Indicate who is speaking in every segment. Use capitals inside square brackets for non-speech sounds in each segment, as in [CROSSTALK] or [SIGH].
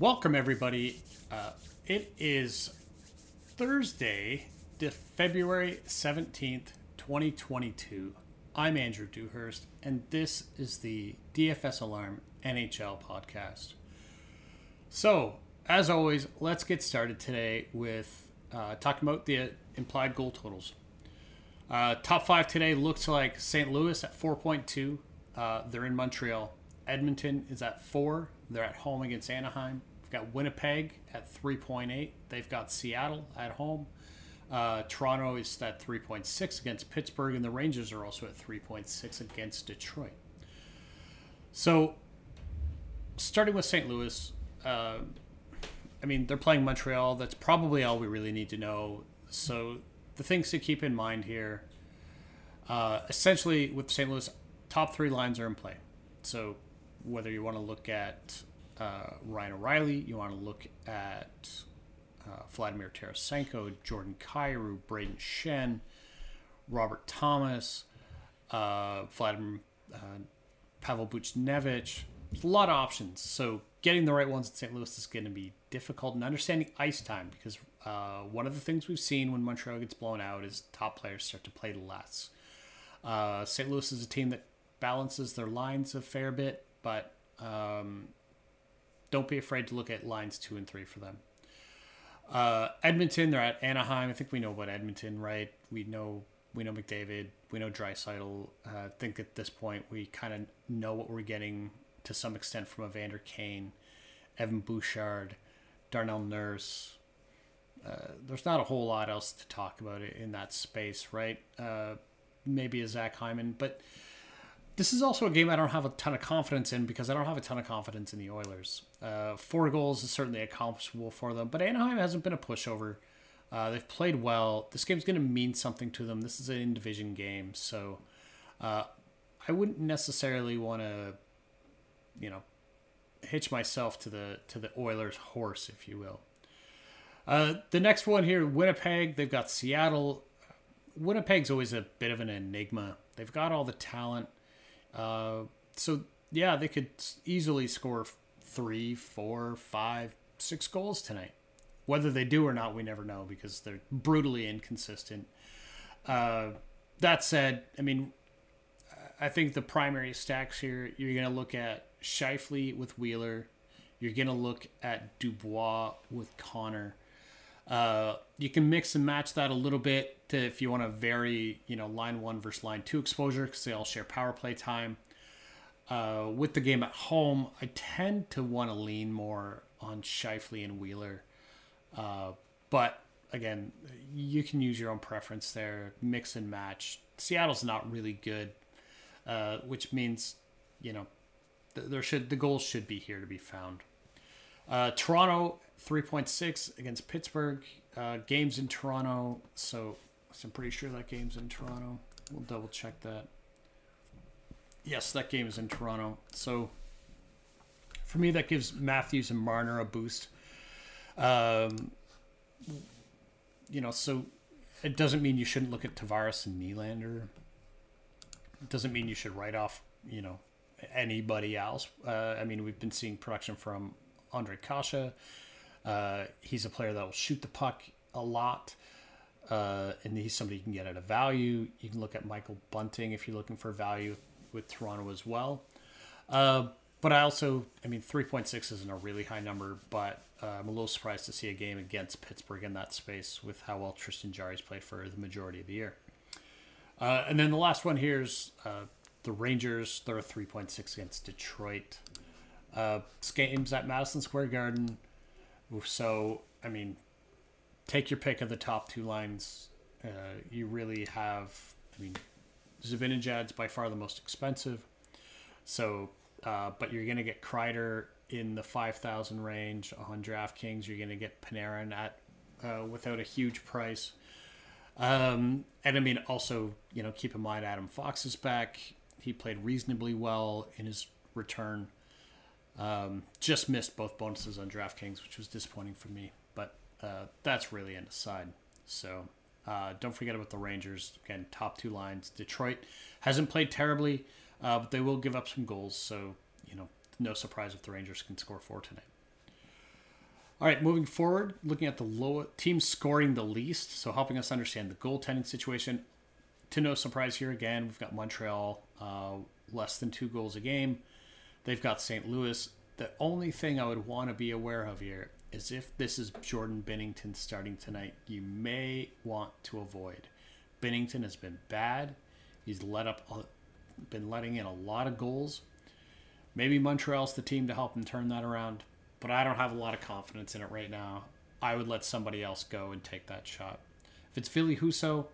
Speaker 1: Welcome, everybody. Uh, it is Thursday, February 17th, 2022. I'm Andrew Dewhurst, and this is the DFS Alarm NHL podcast. So, as always, let's get started today with uh, talking about the implied goal totals. Uh, top five today looks like St. Louis at 4.2. Uh, they're in Montreal. Edmonton is at four. They're at home against Anaheim. We've got Winnipeg at 3.8. They've got Seattle at home. Uh, Toronto is at 3.6 against Pittsburgh, and the Rangers are also at 3.6 against Detroit. So, starting with St. Louis, uh, I mean, they're playing Montreal. That's probably all we really need to know. So, the things to keep in mind here uh, essentially, with St. Louis, top three lines are in play. So, whether you want to look at uh, Ryan O'Reilly, you want to look at uh, Vladimir Tarasenko, Jordan Kyrou, Brayden Schenn, Robert Thomas, uh, Vladimir uh, Pavel Buchnevich. There's a lot of options. So getting the right ones in St. Louis is going to be difficult, and understanding ice time because uh, one of the things we've seen when Montreal gets blown out is top players start to play less. Uh, St. Louis is a team that balances their lines a fair bit, but um, don't be afraid to look at lines two and three for them. Uh, Edmonton, they're at Anaheim. I think we know about Edmonton, right? We know we know McDavid, we know Draisaitl. Uh, I think at this point we kind of know what we're getting to some extent from Evander Kane, Evan Bouchard, Darnell Nurse. Uh, there's not a whole lot else to talk about in that space, right? Uh, maybe a Zach Hyman, but this is also a game I don't have a ton of confidence in because I don't have a ton of confidence in the Oilers. Uh, four goals is certainly accomplishable for them, but Anaheim hasn't been a pushover. Uh, they've played well. This game's going to mean something to them. This is an in division game, so uh, I wouldn't necessarily want to, you know, hitch myself to the to the Oilers' horse, if you will. Uh, the next one here, Winnipeg. They've got Seattle. Winnipeg's always a bit of an enigma. They've got all the talent. Uh, so yeah, they could easily score three, four, five, six goals tonight. Whether they do or not, we never know because they're brutally inconsistent. Uh, that said, I mean, I think the primary stacks here, you're going to look at Scheifele with Wheeler. You're going to look at Dubois with Connor. Uh, you can mix and match that a little bit to if you want to vary, you know, line one versus line two exposure because they all share power play time. Uh, with the game at home, I tend to want to lean more on Scheifele and Wheeler. Uh, but again, you can use your own preference there, mix and match. Seattle's not really good, uh, which means, you know, th- there should the goals should be here to be found. Uh, Toronto 3.6 against Pittsburgh. Uh, games in Toronto, so, so I'm pretty sure that game's in Toronto. We'll double check that. Yes, that game is in Toronto. So for me, that gives Matthews and Marner a boost. Um, you know, so it doesn't mean you shouldn't look at Tavares and Nylander. It doesn't mean you should write off, you know, anybody else. Uh, I mean, we've been seeing production from Ondrej Kase. Uh, he's a player that will shoot the puck a lot. Uh, and he's somebody you can get at a value. You can look at Michael Bunting if you're looking for value with Toronto as well. Uh, but I also, I mean, 3.6 isn't a really high number, but uh, I'm a little surprised to see a game against Pittsburgh in that space with how well Tristan Jarry's played for the majority of the year. Uh, and then the last one here is uh, the Rangers. They're a 3.6 against Detroit. Uh, game's at Madison Square Garden. So, I mean, take your pick of the top two lines. Uh, you really have, I mean, Zibanejad's by far the most expensive. So, uh, but you're going to get Kreider in the 5,000 range on DraftKings. You're going to get Panarin at uh, without a huge price. Um, and I mean, also, you know, keep in mind Adam Fox is back. He played reasonably well in his return. Um, just missed both bonuses on DraftKings, which was disappointing for me. But uh, that's really an aside. So uh, don't forget about the Rangers. Again, top two lines. Detroit hasn't played terribly, uh, but they will give up some goals. So, you know, no surprise if the Rangers can score four tonight. All right, moving forward, looking at the low team scoring the least, so helping us understand the goaltending situation. To no surprise here again, we've got Montreal uh, less than two goals a game. They've got St. Louis. The only thing I would want to be aware of here is if this is Jordan Binnington starting tonight, you may want to avoid. Binnington has been bad. He's let up, been letting in a lot of goals. Maybe Montreal's the team to help him turn that around but I don't have a lot of confidence in it right now. I would let somebody else go and take that shot. If it's Ville Husso,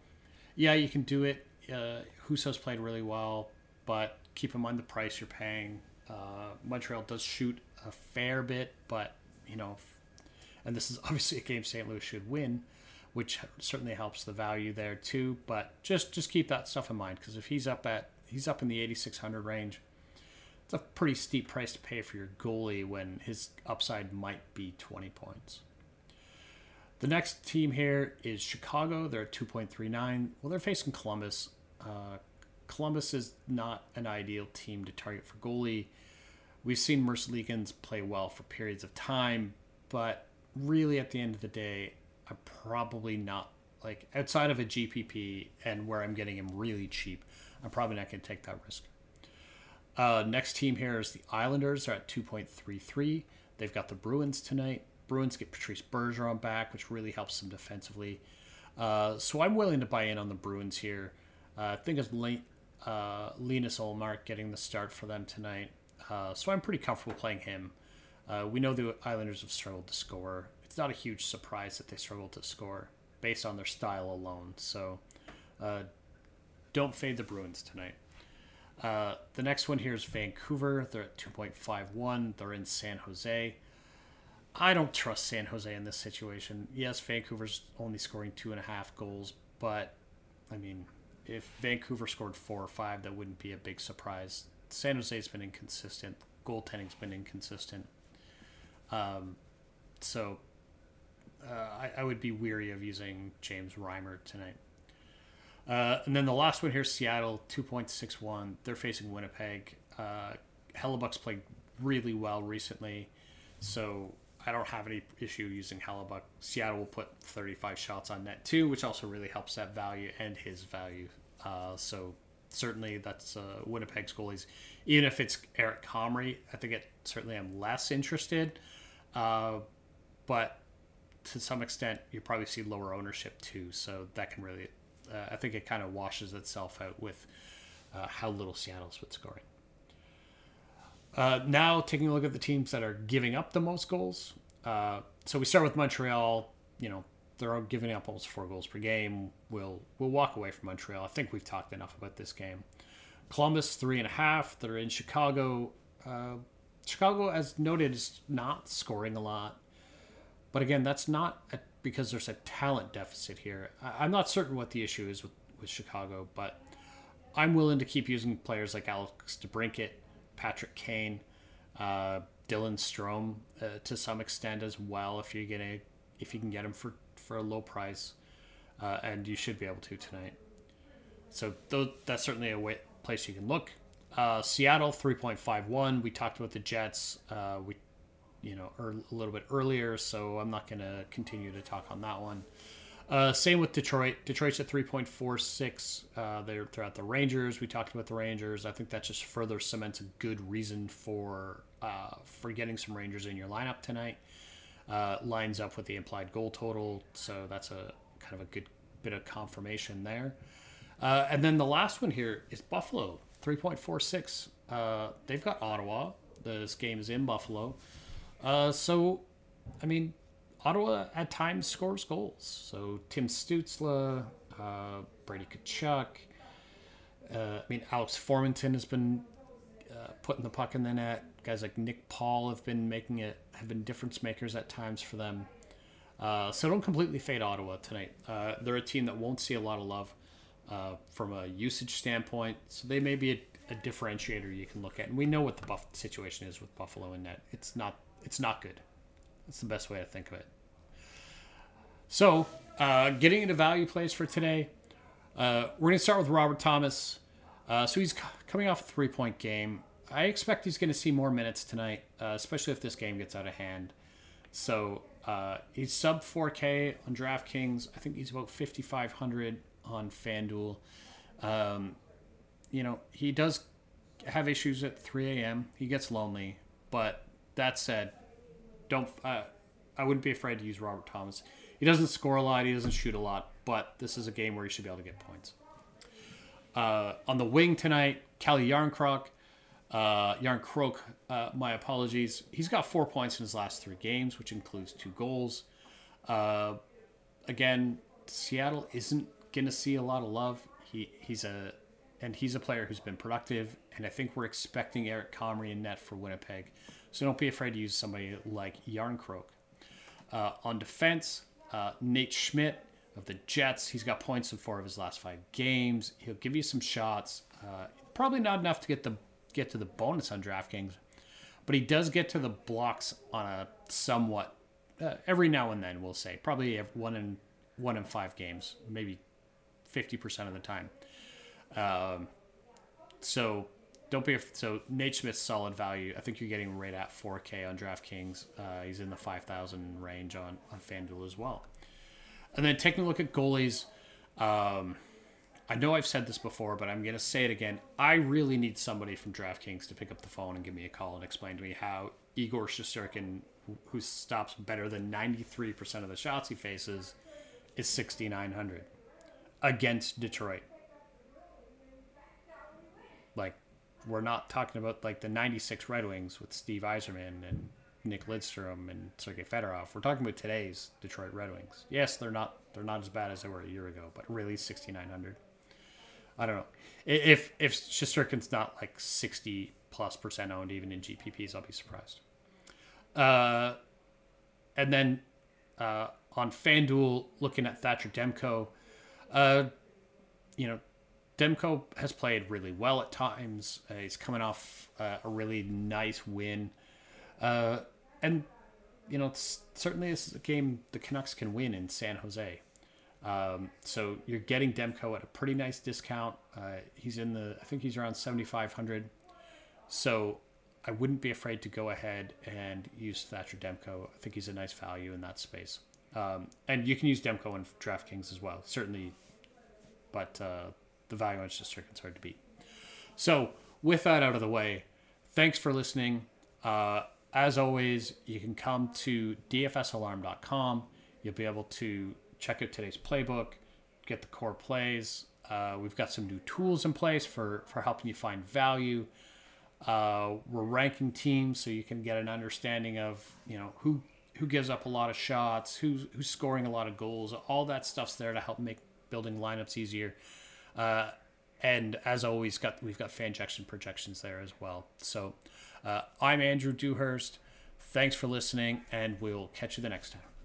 Speaker 1: yeah, you can do it. Uh, Husso's played really well, but keep in mind the price you're paying. Uh, Montreal does shoot a fair bit, but you know, and this is [LAUGHS] obviously a game St. Louis should win, which certainly helps the value there too. But just just keep that stuff in mind because if he's up at he's up in the 8600 range, it's a pretty steep price to pay for your goalie when his upside might be 20 points. The next team here is Chicago. They're at 2.39. Well, they're facing Columbus. Uh, Columbus is not an ideal team to target for goalie. We've seen Merzlikins play well for periods of time, but really at the end of the day, I'm probably not like outside of a GPP and where I'm getting him really cheap. I'm probably not going to take that risk. Uh, next team here is the Islanders. They're at 2.33. They've got the Bruins tonight. Bruins get Patrice Bergeron back, which really helps them defensively. Uh, so I'm willing to buy in on the Bruins here. Uh, I think it's Le- uh, Linus Ullmark getting the start for them tonight. Uh, so I'm pretty comfortable playing him. Uh, we know the Islanders have struggled to score. It's not a huge surprise that they struggled to score based on their style alone. So uh, don't fade the Bruins tonight. Uh, the next one here is Vancouver. They're at 2.51. They're in San Jose. I don't trust San Jose in this situation. Yes, Vancouver's only scoring two and a half goals, but I mean, if Vancouver scored four or five, that wouldn't be a big surprise. San Jose's been inconsistent. Goaltending's been inconsistent. Um, so uh, I, I would be weary of using James Reimer tonight. Uh, and then the last one here, Seattle, 2.61. They're facing Winnipeg. Uh, Hellebuyck's played really well recently, so I don't have any issue using Hellebuyck. Seattle will put 35 shots on net too, which also really helps that value and his value. Uh, so certainly that's uh, Winnipeg's goalies. Even if it's Eric Comrie, I think it certainly I'm less interested. Uh, but to some extent, you probably see lower ownership too, so that can really uh, I think it kind of washes itself out with uh, how little Seattle's been scoring. Uh, now, taking a look at the teams that are giving up the most goals. Uh, so we start with Montreal. You know, they're giving up almost four goals per game. We'll we'll walk away from Montreal. I think we've talked enough about this game. Columbus three and a half. They're in Chicago. Uh, Chicago, as noted, is not scoring a lot. But again, that's not a because there's a talent deficit here. I'm not certain what the issue is with, with Chicago, but I'm willing to keep using players like Alex DeBrincat, Patrick Kane, uh, Dylan Strome uh, to some extent as well. If you're gonna, if you can get him for for a low price, uh, and you should be able to tonight. So th- that's certainly a way, place you can look. Uh, Seattle 3.51. We talked about the Jets. Uh, we you know, er, a little bit earlier, so I'm not to continue to talk on that one. Uh, same with Detroit. Detroit's at 3.46. Uh, they're, they're the Rangers. We talked about the Rangers. I think that just further cements a good reason for uh, for getting some Rangers in your lineup tonight. Uh, lines up with the implied goal total, so that's a kind of a good bit of confirmation there. Uh, and then the last one here is Buffalo, 3.46. Uh, they've got Ottawa. This game is in Buffalo. Uh, so, I mean, Ottawa at times scores goals. So Tim Stützle, uh, Brady Tkachuk. Uh, I mean, Alex Formenton has been uh, putting the puck in the net. Guys like Nick Paul have been making it, have been difference makers at times for them. Uh, so don't completely fade Ottawa tonight. Uh, they're a team that won't see a lot of love uh, from a usage standpoint. So they may be a, a, differentiator you can look at. And we know what the buff situation is with Buffalo and net. It's not it's not good. That's the best way to think of it. So, uh, getting into value plays for today, uh, we're going to start with Robert Thomas. Uh, so he's c- coming off a three point game. I expect he's going to see more minutes tonight, uh, especially if this game gets out of hand. So Uh, he's sub 4K on DraftKings. I think he's about 5,500 on FanDuel. Um, you know, he does have issues at 3 a.m. He gets lonely, but that said, don't. Uh, I wouldn't be afraid to use Robert Thomas. He doesn't score a lot. He doesn't shoot a lot, but this is a game where he should be able to get points. Uh, on the wing tonight, Calle Jarnkrok. Uh, uh, my apologies. He's got four points in his last three games, which includes two goals. Uh, again, Seattle isn't going to see a lot of love. He he's a and he's a player who's been productive, and I think we're expecting Eric Comrie in net for Winnipeg. So don't be afraid to use somebody like Jarnkrok. Uh, on defense, uh, Nate Schmidt of the Jets. He's got points in four of his last five games. He'll give you some shots. Uh, probably not enough to get the get to the bonus on DraftKings, but he does get to the blocks on a somewhat uh, every now and then. We'll say probably one in one in five games, maybe fifty percent of the time. Um, so don't be so Nate Schmidt's solid value. I think you're getting right at 4K on DraftKings. Uh, he's in the 5,000 range on on FanDuel as well. And then taking a look at goalies, um, I know I've said this before, but I'm going to say it again. I really need somebody from DraftKings to pick up the phone and give me a call and explain to me how Igor Shesterkin, who stops better than 93% of the shots he faces, is 6,900 against Detroit. Like, we're not talking about like the 96 Red Wings with Steve Yzerman and Nick Lidstrom and Sergei Fedorov. We're talking about today's Detroit Red Wings. Yes, they're not they're not as bad as they were a year ago, but really 6900. I don't know. If if Shesterkin's not like 60 plus percent owned even in GPPs, I'll be surprised. Uh, and then uh, on FanDuel, looking at Thatcher Demko, uh, you know, Demko has played really well at times. Uh, he's coming off uh, a really nice win. Uh, and, you know, certainly this is a game the Canucks can win in San Jose. Um, so you're getting Demko at a pretty nice discount. Uh, he's in the, I think he's around 7,500. So I wouldn't be afraid to go ahead and use Thatcher Demko. I think he's a nice value in that space. Um, and you can use Demko in DraftKings as well, certainly. But uh, the value on just hard to beat. So, with that out of the way, thanks for listening. Uh, as always, you can come to dfsalarm.com. You'll be able to check out today's playbook, get the core plays. Uh, we've got some new tools in place for, for helping you find value. Uh, we're ranking teams so you can get an understanding of you know who who gives up a lot of shots, who's who's scoring a lot of goals. All that stuff's there to help make building lineups easier. Uh, and as always, got we've got FanJection projections there as well. So uh, I'm Andrew Dewhurst. Thanks for listening, and we'll catch you the next time.